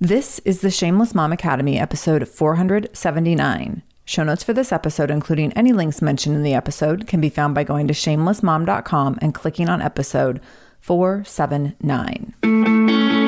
This is the Shameless Mom Academy, episode 479. Show notes for this episode, including any links mentioned in the episode, can be found by going to shamelessmom.com and clicking on episode 479.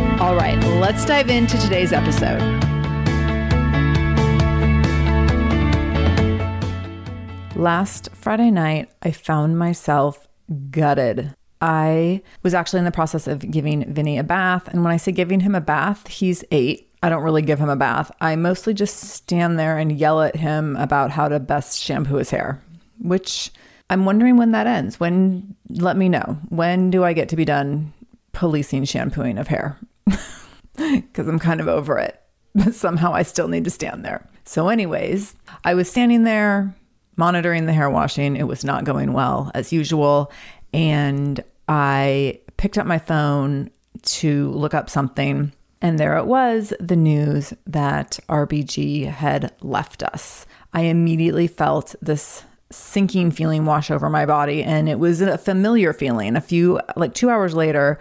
All right, let's dive into today's episode. Last Friday night, I found myself gutted. I was actually in the process of giving Vinny a bath. And when I say giving him a bath, he's eight. I don't really give him a bath. I mostly just stand there and yell at him about how to best shampoo his hair, which I'm wondering when that ends. When, let me know. When do I get to be done policing shampooing of hair? Because I'm kind of over it. But somehow I still need to stand there. So, anyways, I was standing there monitoring the hair washing. It was not going well as usual. And I picked up my phone to look up something. And there it was the news that RBG had left us. I immediately felt this sinking feeling wash over my body. And it was a familiar feeling. A few, like two hours later,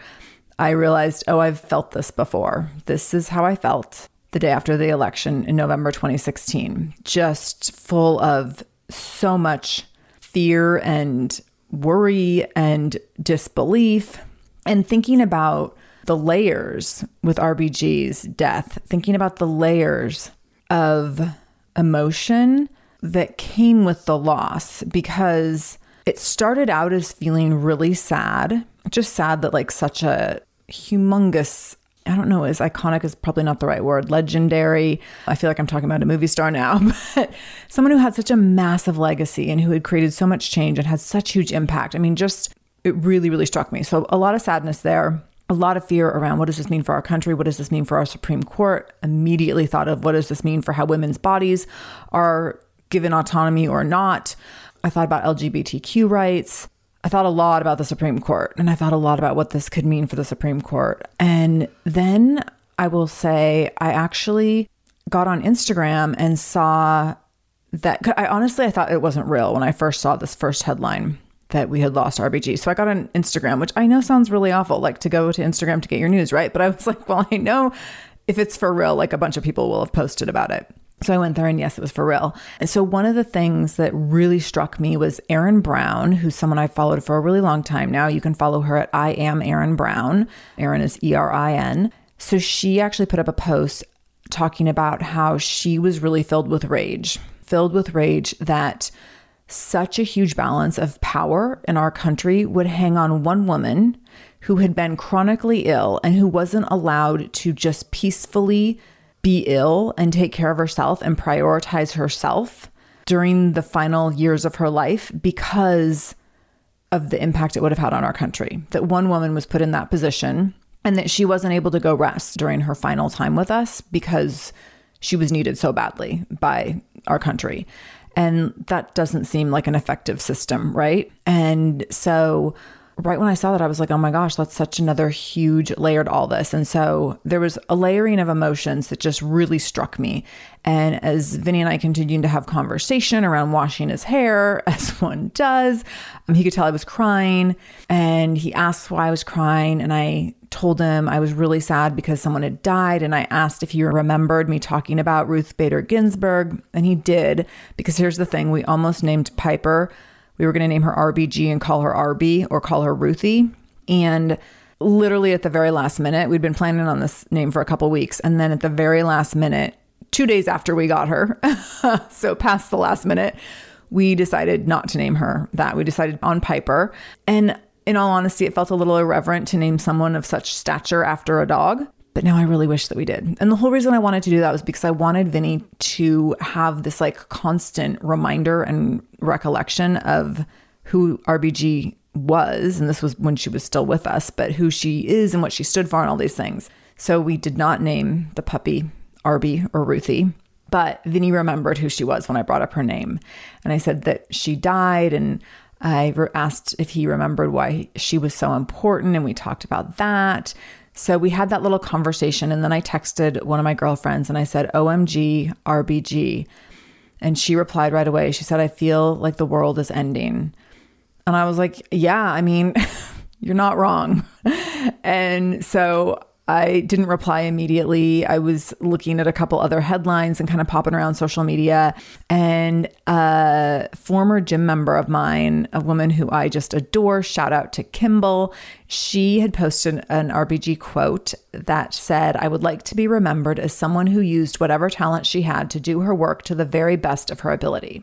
I realized, oh, I've felt this before. This is how I felt the day after the election in November 2016, just full of so much fear and worry and disbelief and thinking about the layers with RBG's death, thinking about the layers of emotion that came with the loss because it started out as feeling really sad, just sad that like such a humongous I don't know, is iconic is probably not the right word, legendary. I feel like I'm talking about a movie star now, but someone who had such a massive legacy and who had created so much change and had such huge impact. I mean, just it really, really struck me. So a lot of sadness there. A lot of fear around what does this mean for our country? What does this mean for our Supreme Court? Immediately thought of what does this mean for how women's bodies are given autonomy or not? I thought about LGBTQ rights. I thought a lot about the Supreme Court and I thought a lot about what this could mean for the Supreme Court. And then I will say, I actually got on Instagram and saw that I honestly I thought it wasn't real when I first saw this first headline that we had lost RBG. So I got on Instagram, which I know sounds really awful, like to go to Instagram to get your news, right? But I was like, well, I know if it's for real, like a bunch of people will have posted about it. So I went there and yes, it was for real. And so one of the things that really struck me was Erin Brown, who's someone I followed for a really long time now. You can follow her at I am Erin Brown. Erin is E R I N. So she actually put up a post talking about how she was really filled with rage, filled with rage that such a huge balance of power in our country would hang on one woman who had been chronically ill and who wasn't allowed to just peacefully be ill and take care of herself and prioritize herself during the final years of her life because of the impact it would have had on our country. That one woman was put in that position and that she wasn't able to go rest during her final time with us because she was needed so badly by our country. And that doesn't seem like an effective system, right? And so right when I saw that, I was like, oh my gosh, that's such another huge layer to all this. And so there was a layering of emotions that just really struck me. And as Vinny and I continued to have conversation around washing his hair, as one does, um, he could tell I was crying. And he asked why I was crying. And I told him I was really sad because someone had died. And I asked if he remembered me talking about Ruth Bader Ginsburg. And he did, because here's the thing we almost named Piper we were going to name her RBG and call her RB or call her Ruthie. And literally at the very last minute, we'd been planning on this name for a couple weeks. And then at the very last minute, two days after we got her, so past the last minute, we decided not to name her that. We decided on Piper. And in all honesty, it felt a little irreverent to name someone of such stature after a dog. But now I really wish that we did. And the whole reason I wanted to do that was because I wanted Vinny to have this like constant reminder and recollection of who RBG was. And this was when she was still with us, but who she is and what she stood for and all these things. So we did not name the puppy Arby or Ruthie. But Vinny remembered who she was when I brought up her name. And I said that she died and I asked if he remembered why she was so important, and we talked about that. So we had that little conversation, and then I texted one of my girlfriends and I said, OMG, RBG. And she replied right away. She said, I feel like the world is ending. And I was like, Yeah, I mean, you're not wrong. and so I didn't reply immediately. I was looking at a couple other headlines and kind of popping around social media. And a former gym member of mine, a woman who I just adore, shout out to Kimball, she had posted an RBG quote that said, I would like to be remembered as someone who used whatever talent she had to do her work to the very best of her ability.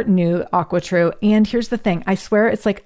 new AquaTru. And here's the thing I swear it's like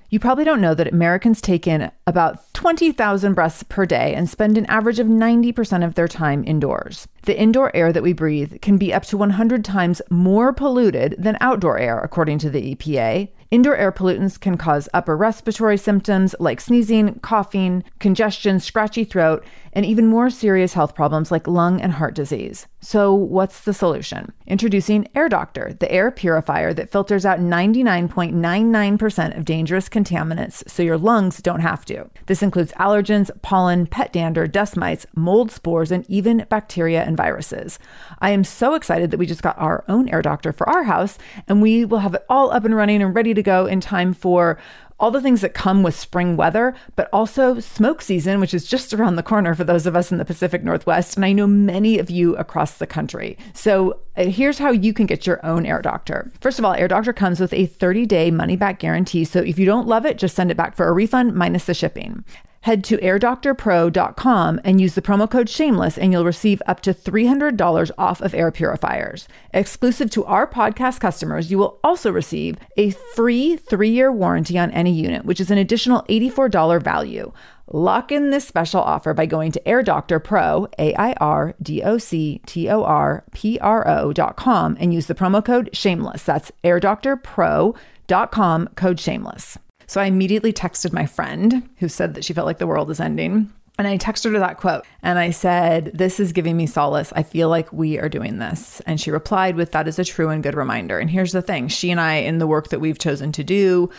You probably don't know that Americans take in about 20,000 breaths per day and spend an average of 90% of their time indoors. The indoor air that we breathe can be up to 100 times more polluted than outdoor air, according to the EPA. Indoor air pollutants can cause upper respiratory symptoms like sneezing, coughing, congestion, scratchy throat, and even more serious health problems like lung and heart disease. So, what's the solution? Introducing Air Doctor, the air purifier that filters out 99.99% of dangerous contaminants so your lungs don't have to. This includes allergens, pollen, pet dander, dust mites, mold spores, and even bacteria and viruses. I am so excited that we just got our own Air Doctor for our house, and we will have it all up and running and ready to go in time for all the things that come with spring weather, but also smoke season, which is just around the corner for those of us in the Pacific Northwest. And I know many of you across the country. So uh, here's how you can get your own Air Doctor. First of all, Air Doctor comes with a 30 day money back guarantee. So if you don't love it, just send it back for a refund minus the shipping. Head to airdoctorpro.com and use the promo code shameless and you'll receive up to $300 off of air purifiers. Exclusive to our podcast customers, you will also receive a free 3-year warranty on any unit, which is an additional $84 value. Lock in this special offer by going to Air Doctor Pro, A I R D O C T O R P R O.com and use the promo code shameless. That's airdoctorpro.com, code shameless. So I immediately texted my friend who said that she felt like the world is ending. And I texted her that quote and I said, This is giving me solace. I feel like we are doing this. And she replied with, That is a true and good reminder. And here's the thing she and I, in the work that we've chosen to do,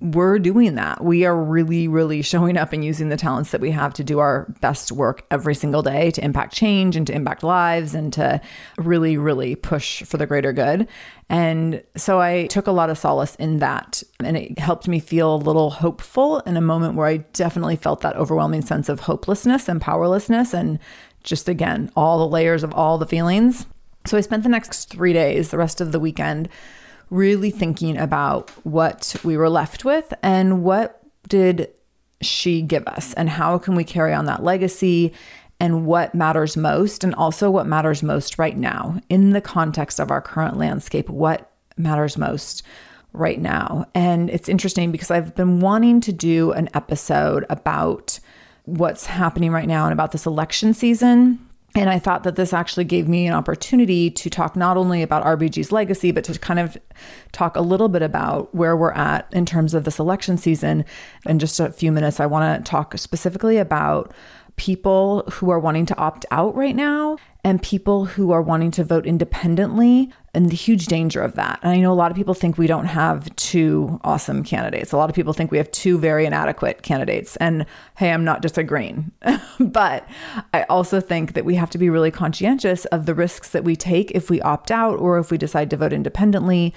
we're doing that. We are really, really showing up and using the talents that we have to do our best work every single day to impact change and to impact lives and to really, really push for the greater good. And so I took a lot of solace in that. And it helped me feel a little hopeful in a moment where I definitely felt that overwhelming sense of hopelessness and powerlessness. And just again, all the layers of all the feelings. So I spent the next three days, the rest of the weekend, really thinking about what we were left with and what did she give us and how can we carry on that legacy and what matters most and also what matters most right now. In the context of our current landscape what matters most right now. And it's interesting because I've been wanting to do an episode about what's happening right now and about this election season and I thought that this actually gave me an opportunity to talk not only about RBG's legacy, but to kind of talk a little bit about where we're at in terms of this election season. In just a few minutes, I want to talk specifically about people who are wanting to opt out right now and people who are wanting to vote independently and the huge danger of that. And I know a lot of people think we don't have two awesome candidates. A lot of people think we have two very inadequate candidates. And hey, I'm not disagreeing. but I also think that we have to be really conscientious of the risks that we take if we opt out or if we decide to vote independently.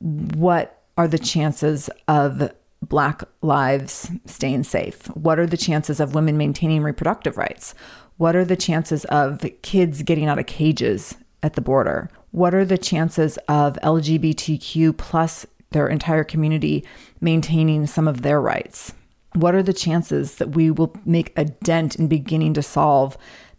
What are the chances of Black lives staying safe? What are the chances of women maintaining reproductive rights? What are the chances of kids getting out of cages at the border? What are the chances of LGBTQ plus their entire community maintaining some of their rights? What are the chances that we will make a dent in beginning to solve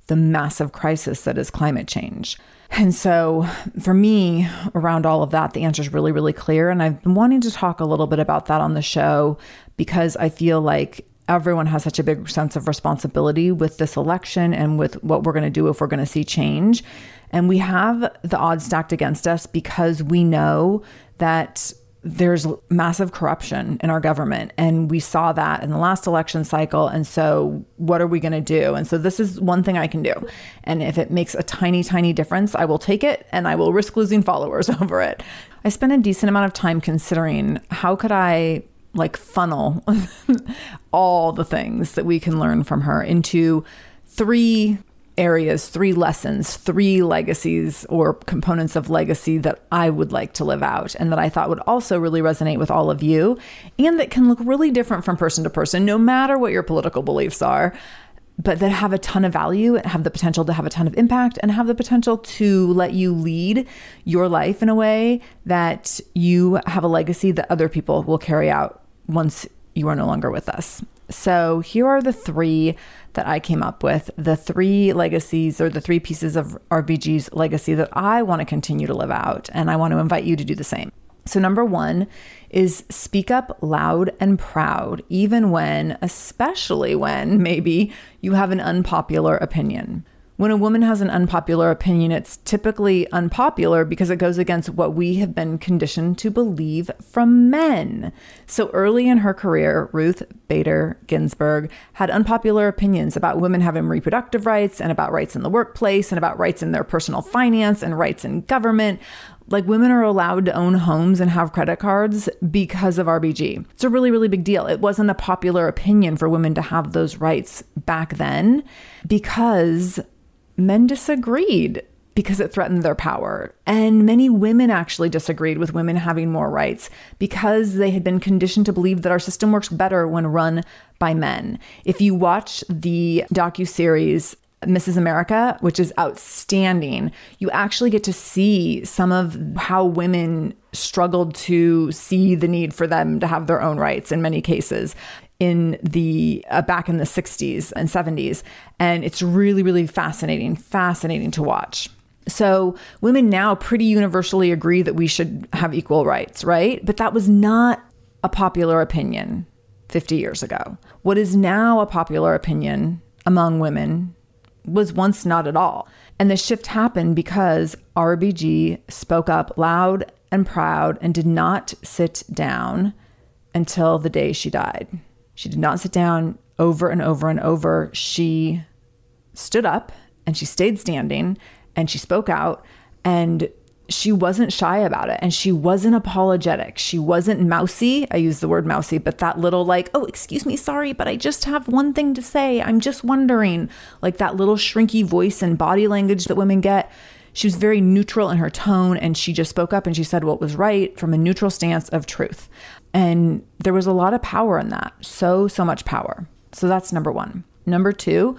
the massive crisis that is climate change? And so, for me, around all of that, the answer is really, really clear. And I've been wanting to talk a little bit about that on the show because I feel like everyone has such a big sense of responsibility with this election and with what we're going to do if we're going to see change. And we have the odds stacked against us because we know that there's massive corruption in our government. And we saw that in the last election cycle. And so, what are we going to do? And so, this is one thing I can do. And if it makes a tiny, tiny difference, I will take it and I will risk losing followers over it. I spent a decent amount of time considering how could I like funnel all the things that we can learn from her into three areas, three lessons, three legacies or components of legacy that I would like to live out and that I thought would also really resonate with all of you and that can look really different from person to person, no matter what your political beliefs are, but that have a ton of value and have the potential to have a ton of impact and have the potential to let you lead your life in a way that you have a legacy that other people will carry out once you are no longer with us. So here are the three that I came up with the three legacies or the three pieces of RBG's legacy that I want to continue to live out. And I want to invite you to do the same. So, number one is speak up loud and proud, even when, especially when maybe you have an unpopular opinion. When a woman has an unpopular opinion, it's typically unpopular because it goes against what we have been conditioned to believe from men. So early in her career, Ruth Bader Ginsburg had unpopular opinions about women having reproductive rights and about rights in the workplace and about rights in their personal finance and rights in government like women are allowed to own homes and have credit cards because of RBG. It's a really, really big deal. It wasn't a popular opinion for women to have those rights back then because men disagreed because it threatened their power. And many women actually disagreed with women having more rights because they had been conditioned to believe that our system works better when run by men. If you watch the docu-series Mrs. America, which is outstanding, you actually get to see some of how women struggled to see the need for them to have their own rights in many cases in the uh, back in the 60s and 70s and it's really really fascinating fascinating to watch. So women now pretty universally agree that we should have equal rights right? But that was not a popular opinion 50 years ago. What is now a popular opinion among women was once not at all and the shift happened because RBG spoke up loud and proud and did not sit down until the day she died. She did not sit down over and over and over. She stood up and she stayed standing and she spoke out and she wasn't shy about it and she wasn't apologetic. She wasn't mousy. I use the word mousy, but that little like, oh, excuse me, sorry, but I just have one thing to say. I'm just wondering, like that little shrinky voice and body language that women get. She was very neutral in her tone and she just spoke up and she said what was right from a neutral stance of truth. And there was a lot of power in that. So, so much power. So that's number one. Number two,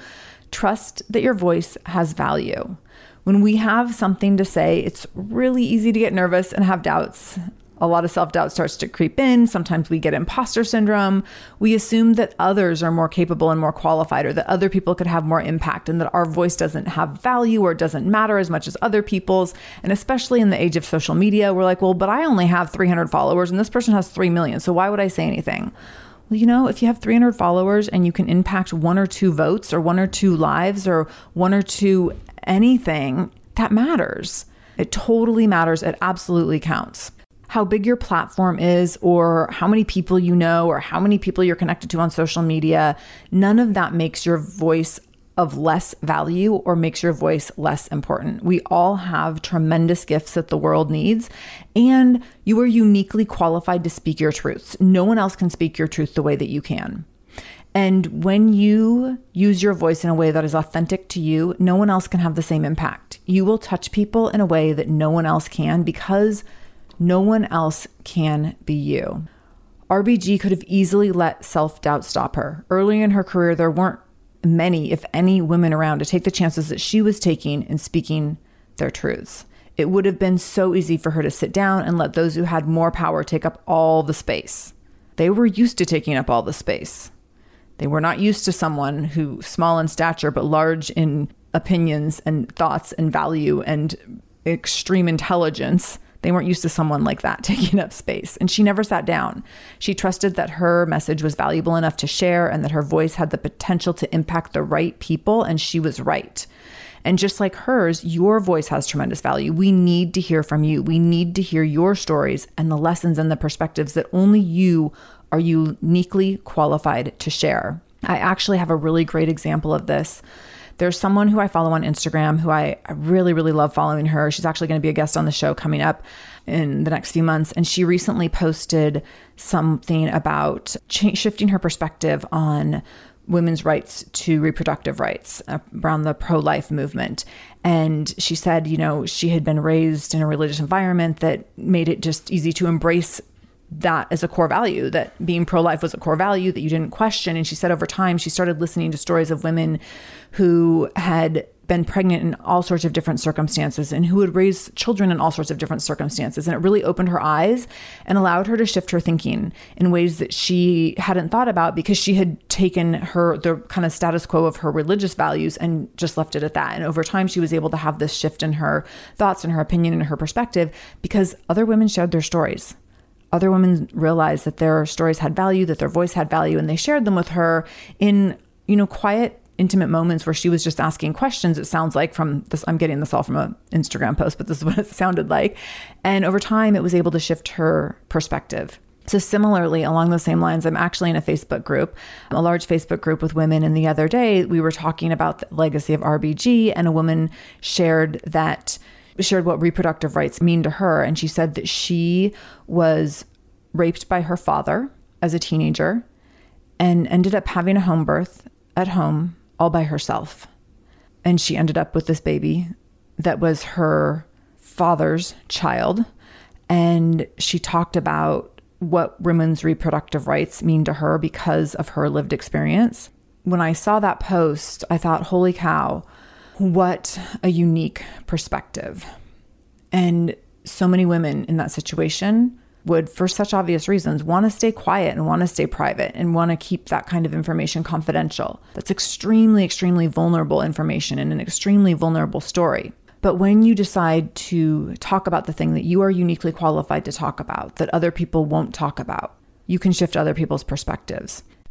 trust that your voice has value. When we have something to say, it's really easy to get nervous and have doubts a lot of self doubt starts to creep in. Sometimes we get imposter syndrome. We assume that others are more capable and more qualified, or that other people could have more impact, and that our voice doesn't have value or doesn't matter as much as other people's. And especially in the age of social media, we're like, well, but I only have 300 followers and this person has 3 million. So why would I say anything? Well, you know, if you have 300 followers and you can impact one or two votes or one or two lives or one or two anything, that matters. It totally matters. It absolutely counts how big your platform is or how many people you know or how many people you're connected to on social media, none of that makes your voice of less value or makes your voice less important. We all have tremendous gifts that the world needs, and you are uniquely qualified to speak your truths. No one else can speak your truth the way that you can. And when you use your voice in a way that is authentic to you, no one else can have the same impact. You will touch people in a way that no one else can because no one else can be you. RBG could have easily let self doubt stop her. Early in her career, there weren't many, if any, women around to take the chances that she was taking in speaking their truths. It would have been so easy for her to sit down and let those who had more power take up all the space. They were used to taking up all the space. They were not used to someone who small in stature but large in opinions and thoughts and value and extreme intelligence they weren't used to someone like that taking up space. And she never sat down. She trusted that her message was valuable enough to share and that her voice had the potential to impact the right people. And she was right. And just like hers, your voice has tremendous value. We need to hear from you. We need to hear your stories and the lessons and the perspectives that only you are uniquely qualified to share. I actually have a really great example of this there's someone who I follow on Instagram who I, really, really love following her. She's actually going to be a guest on the show coming up in the next few months. And she recently posted something about shifting her perspective on women's rights to reproductive rights uh, around the pro life movement. And she said, you know, she had been raised in a religious environment that made it just easy to embrace that as a core value, that being pro life was a core value that you didn't question. And she said over time, she started listening to stories of women who had been pregnant in all sorts of different circumstances and who would raise children in all sorts of different circumstances. And it really opened her eyes and allowed her to shift her thinking in ways that she hadn't thought about because she had taken her, the kind of status quo of her religious values and just left it at that. And over time, she was able to have this shift in her thoughts and her opinion and her perspective because other women shared their stories other women realized that their stories had value, that their voice had value, and they shared them with her in, you know, quiet intimate moments where she was just asking questions. It sounds like from this, I'm getting this all from an Instagram post, but this is what it sounded like. And over time, it was able to shift her perspective. So, similarly, along those same lines, I'm actually in a Facebook group, a large Facebook group with women. And the other day, we were talking about the legacy of RBG, and a woman shared that, shared what reproductive rights mean to her. And she said that she was raped by her father as a teenager and ended up having a home birth at home all by herself. And she ended up with this baby that was her father's child. And she talked about what women's reproductive rights mean to her because of her lived experience. When I saw that post, I thought, holy cow, what a unique perspective. And so many women in that situation would, for such obvious reasons, want to stay quiet and want to stay private and want to keep that kind of information confidential. That's extremely, extremely vulnerable information and an extremely vulnerable story. But when you decide to talk about the thing that you are uniquely qualified to talk about, that other people won't talk about, you can shift other people's perspectives.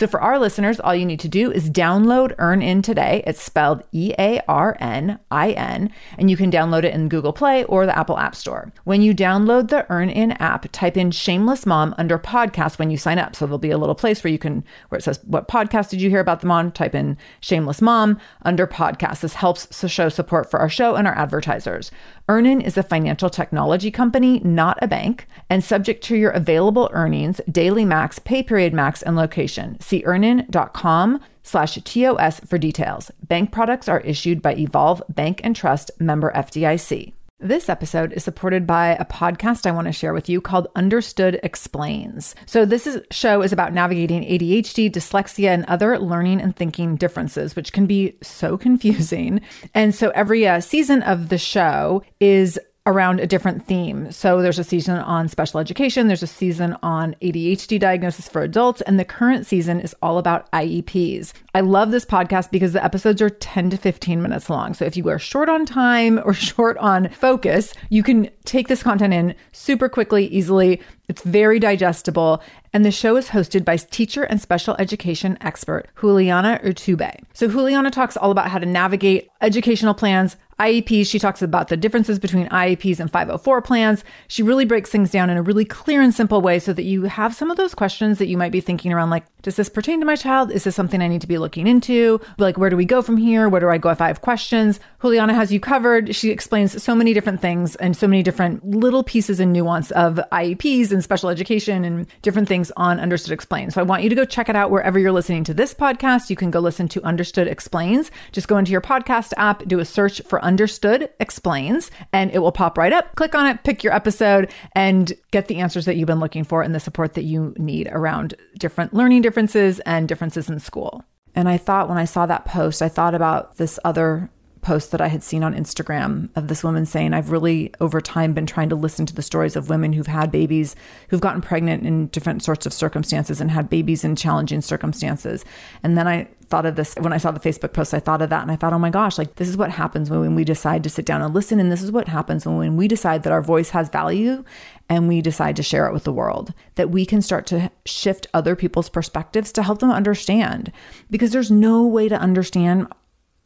So for our listeners, all you need to do is download EarnIn today. It's spelled E A R N I N, and you can download it in Google Play or the Apple App Store. When you download the EarnIn app, type in Shameless Mom under podcast when you sign up. So there'll be a little place where you can, where it says, What podcast did you hear about them on? Type in Shameless Mom under podcast. This helps to show support for our show and our advertisers. EarnIn is a financial technology company, not a bank, and subject to your available earnings, daily max, pay period max, and location. See earnin.com slash TOS for details. Bank products are issued by Evolve Bank and Trust member FDIC. This episode is supported by a podcast I want to share with you called Understood Explains. So this is, show is about navigating ADHD, dyslexia, and other learning and thinking differences, which can be so confusing. And so every uh, season of the show is around a different theme. So there's a season on special education, there's a season on ADHD diagnosis for adults, and the current season is all about IEPs. I love this podcast because the episodes are 10 to 15 minutes long. So if you are short on time or short on focus, you can take this content in super quickly, easily. It's very digestible. And the show is hosted by teacher and special education expert Juliana Urtubey. So Juliana talks all about how to navigate educational plans, IEPs. She talks about the differences between IEPs and 504 plans. She really breaks things down in a really clear and simple way so that you have some of those questions that you might be thinking around like, does this pertain to my child? Is this something I need to be looking into? Like, where do we go from here? Where do I go if I have questions? Juliana has you covered. She explains so many different things and so many different little pieces and nuance of IEPs and special education and different things on Understood Explains. So I want you to go check it out wherever you're listening to this podcast. You can go listen to Understood Explains. Just go into your podcast app, do a search for Understood Explains, and it will pop right up. Click on it, pick your episode, and get the answers that you've been looking for and the support that you need around different learning differences and differences in school. And I thought when I saw that post, I thought about this other post that I had seen on Instagram of this woman saying, I've really over time been trying to listen to the stories of women who've had babies, who've gotten pregnant in different sorts of circumstances and had babies in challenging circumstances. And then I thought of this when I saw the Facebook post, I thought of that and I thought, oh my gosh, like this is what happens when we decide to sit down and listen. And this is what happens when we decide that our voice has value and we decide to share it with the world, that we can start to shift other people's perspectives to help them understand. Because there's no way to understand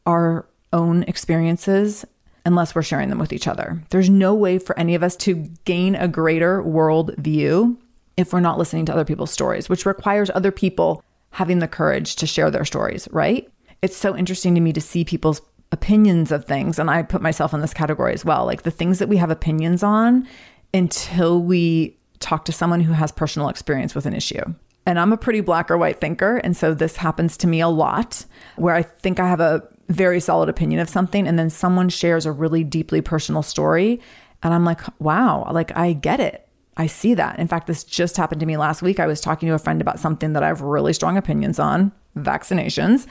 our own experiences unless we're sharing them with each other. There's no way for any of us to gain a greater world view if we're not listening to other people's stories, which requires other people having the courage to share their stories, right? It's so interesting to me to see people's opinions of things. And I put myself in this category as well. Like the things that we have opinions on until we talk to someone who has personal experience with an issue. And I'm a pretty black or white thinker. And so this happens to me a lot where I think I have a very solid opinion of something. And then someone shares a really deeply personal story. And I'm like, wow, like I get it. I see that. In fact, this just happened to me last week. I was talking to a friend about something that I have really strong opinions on vaccinations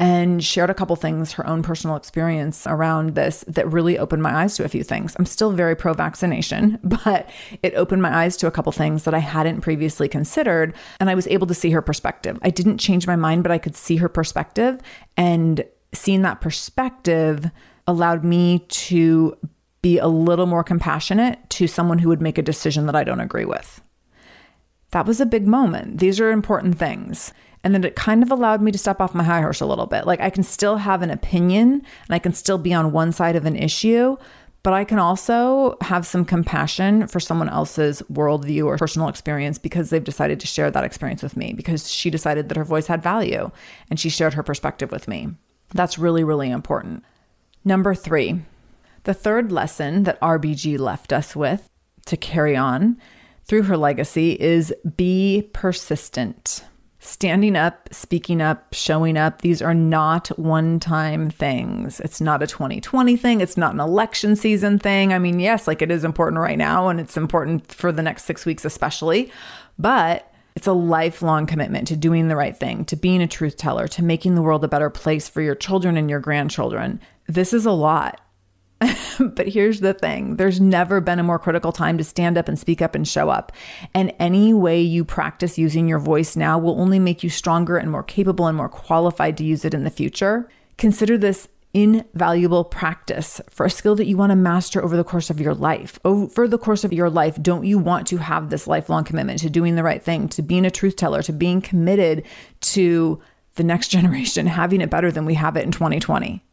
and shared a couple things, her own personal experience around this that really opened my eyes to a few things. I'm still very pro vaccination, but it opened my eyes to a couple things that I hadn't previously considered. And I was able to see her perspective. I didn't change my mind, but I could see her perspective. And seeing that perspective allowed me to be a little more compassionate to someone who would make a decision that I don't agree with. That was a big moment. These are important things. And then it kind of allowed me to step off my high horse a little bit. Like I can still have an opinion and I can still be on one side of an issue, but I can also have some compassion for someone else's worldview or personal experience because they've decided to share that experience with me because she decided that her voice had value and she shared her perspective with me. That's really, really important. Number three, the third lesson that RBG left us with to carry on through her legacy is be persistent. Standing up, speaking up, showing up, these are not one time things. It's not a 2020 thing. It's not an election season thing. I mean, yes, like it is important right now and it's important for the next six weeks, especially, but it's a lifelong commitment to doing the right thing, to being a truth teller, to making the world a better place for your children and your grandchildren. This is a lot. but here's the thing there's never been a more critical time to stand up and speak up and show up. And any way you practice using your voice now will only make you stronger and more capable and more qualified to use it in the future. Consider this invaluable practice for a skill that you want to master over the course of your life. Over the course of your life, don't you want to have this lifelong commitment to doing the right thing, to being a truth teller, to being committed to the next generation having it better than we have it in 2020?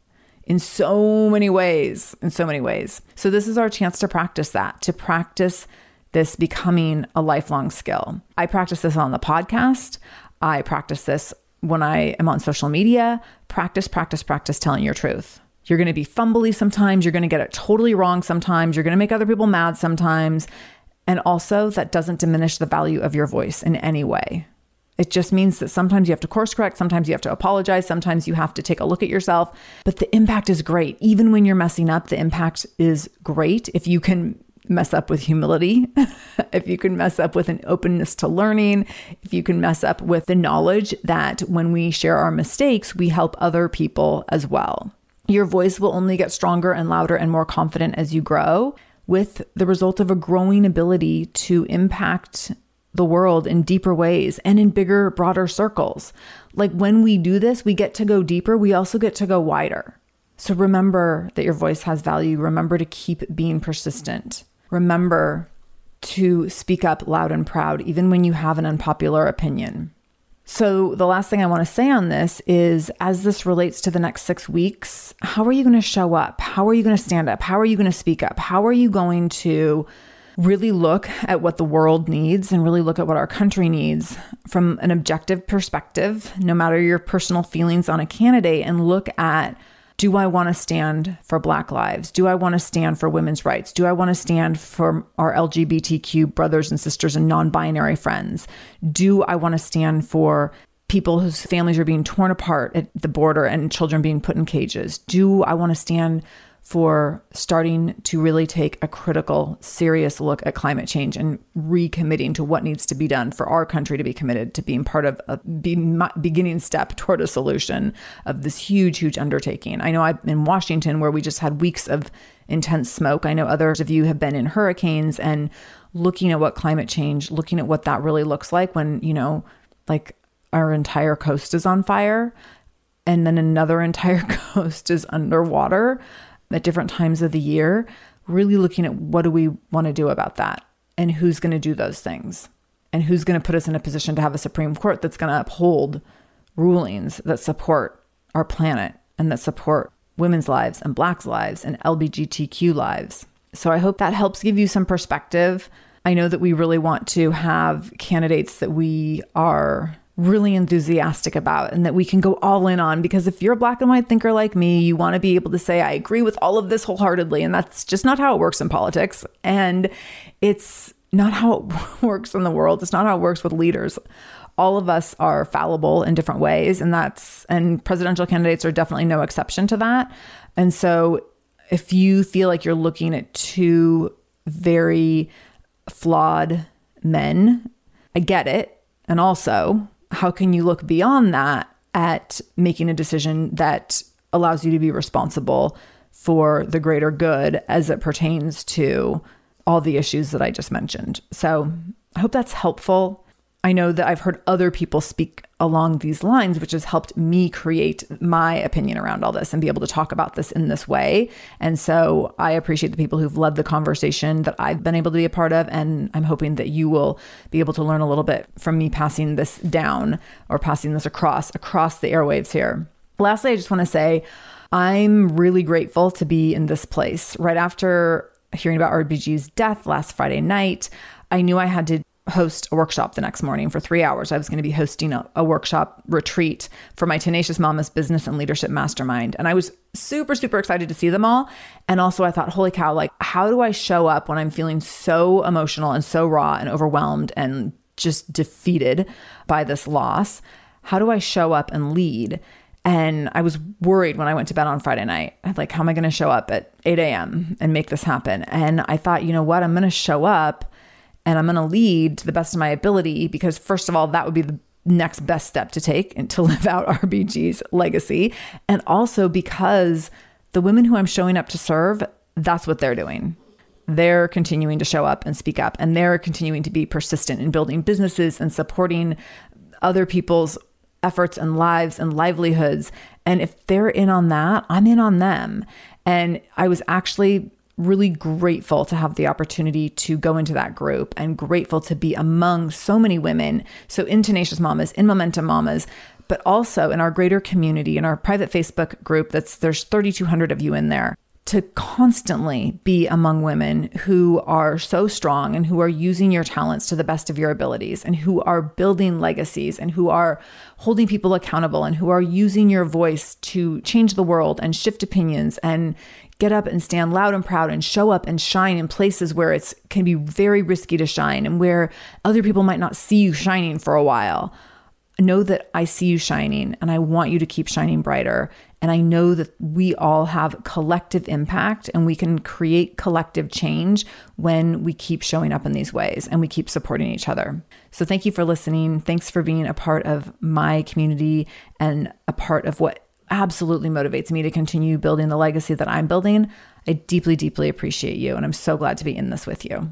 in so many ways, in so many ways. So, this is our chance to practice that, to practice this becoming a lifelong skill. I practice this on the podcast. I practice this when I am on social media. Practice, practice, practice telling your truth. You're going to be fumbly sometimes. You're going to get it totally wrong sometimes. You're going to make other people mad sometimes. And also, that doesn't diminish the value of your voice in any way. It just means that sometimes you have to course correct, sometimes you have to apologize, sometimes you have to take a look at yourself, but the impact is great. Even when you're messing up, the impact is great if you can mess up with humility, if you can mess up with an openness to learning, if you can mess up with the knowledge that when we share our mistakes, we help other people as well. Your voice will only get stronger and louder and more confident as you grow, with the result of a growing ability to impact the world in deeper ways and in bigger, broader circles. Like when we do this, we get to go deeper, we also get to go wider. So remember that your voice has value. Remember to keep being persistent. Remember to speak up loud and proud, even when you have an unpopular opinion. So, the last thing I want to say on this is as this relates to the next six weeks, how are you going to show up? How are you going to stand up? How are you going to speak up? How are you going to really look at what the world needs and really look at what our country needs from an objective perspective, no matter your personal feelings on a candidate, and look at do I want to stand for Black lives? Do I want to stand for women's rights? Do I want to stand for our LGBTQ brothers and sisters and non binary friends? Do I want to stand for people whose families are being torn apart at the border and children being put in cages? Do I want to stand for starting to really take a critical, serious look at climate change and recommitting to what needs to be done for our country to be committed to being part of a beginning step toward a solution of this huge, huge undertaking. I know I'm in Washington where we just had weeks of intense smoke. I know others of you have been in hurricanes and looking at what climate change, looking at what that really looks like when, you know, like our entire coast is on fire and then another entire coast is underwater at different times of the year, really looking at what do we want to do about that and who's going to do those things and who's going to put us in a position to have a Supreme Court that's going to uphold rulings that support our planet and that support women's lives and Blacks' lives and LGBTQ lives. So I hope that helps give you some perspective. I know that we really want to have candidates that we are really enthusiastic about and that we can go all in on because if you're a black and white thinker like me, you want to be able to say, I agree with all of this wholeheartedly. And that's just not how it works in politics. And it's not how it works in the world. It's not how it works with leaders. All of us are fallible in different ways. And that's, and presidential candidates are definitely no exception to that. And so if you feel like you're looking at two very flawed men, I get it. And also, how can you look beyond that at making a decision that allows you to be responsible for the greater good as it pertains to all the issues that I just mentioned? So I hope that's helpful. I know that I've heard other people speak along these lines, which has helped me create my opinion around all this and be able to talk about this in this way. And so I appreciate the people who've led the conversation that I've been able to be a part of. And I'm hoping that you will be able to learn a little bit from me passing this down or passing this across across the airwaves here. Lastly, I just want to say I'm really grateful to be in this place. Right after hearing about RBG's death last Friday night, I knew I had to host a workshop the next morning for three hours. I was going to be hosting a, a, workshop retreat for my Tenacious Mamas Business and Leadership Mastermind. And I was super, super excited to see them all. And also, I thought, holy cow, like, how do I show up when I'm feeling so emotional and so raw and overwhelmed and just defeated by this loss? How do I show up and lead? And I was worried when I went to bed on Friday night. I was Like, how am I going to show up at 8 a.m. and make this happen? And I thought, you know what? I'm going to show up and I'm going to lead to the best of my ability because, first of all, that would be the next best step to take and to live out RBG's legacy. And also because the women who I'm showing up to serve, that's what they're doing. They're continuing to show up and speak up, and they're continuing to be persistent in building businesses and supporting other people's efforts and lives and livelihoods. And if they're in on that, I'm in on them. And I was actually really grateful to have the opportunity to go into that group and grateful to be among so many women. So, in Tenacious Mamas, in Momentum Mamas, but also in our greater community, in our private Facebook group, that's there's 3,200 of you in there to constantly be among women who are so strong and who are using your talents to the best of your abilities and who are building legacies and who are holding people accountable and who are using your voice to change the world and shift opinions and get up and stand loud and proud and show up and shine in places where it's can be very risky to shine and where other people might not see you shining for a while. Know that I see you shining and I want you to keep shining brighter. And I know that we all have collective impact and we can create collective change when we keep showing up in these ways and we keep supporting each other. So, thank you for listening. Thanks for being a part of my community and a part of what absolutely motivates me to continue building the legacy that I'm building. I deeply, deeply appreciate you. And I'm so glad to be in this with you.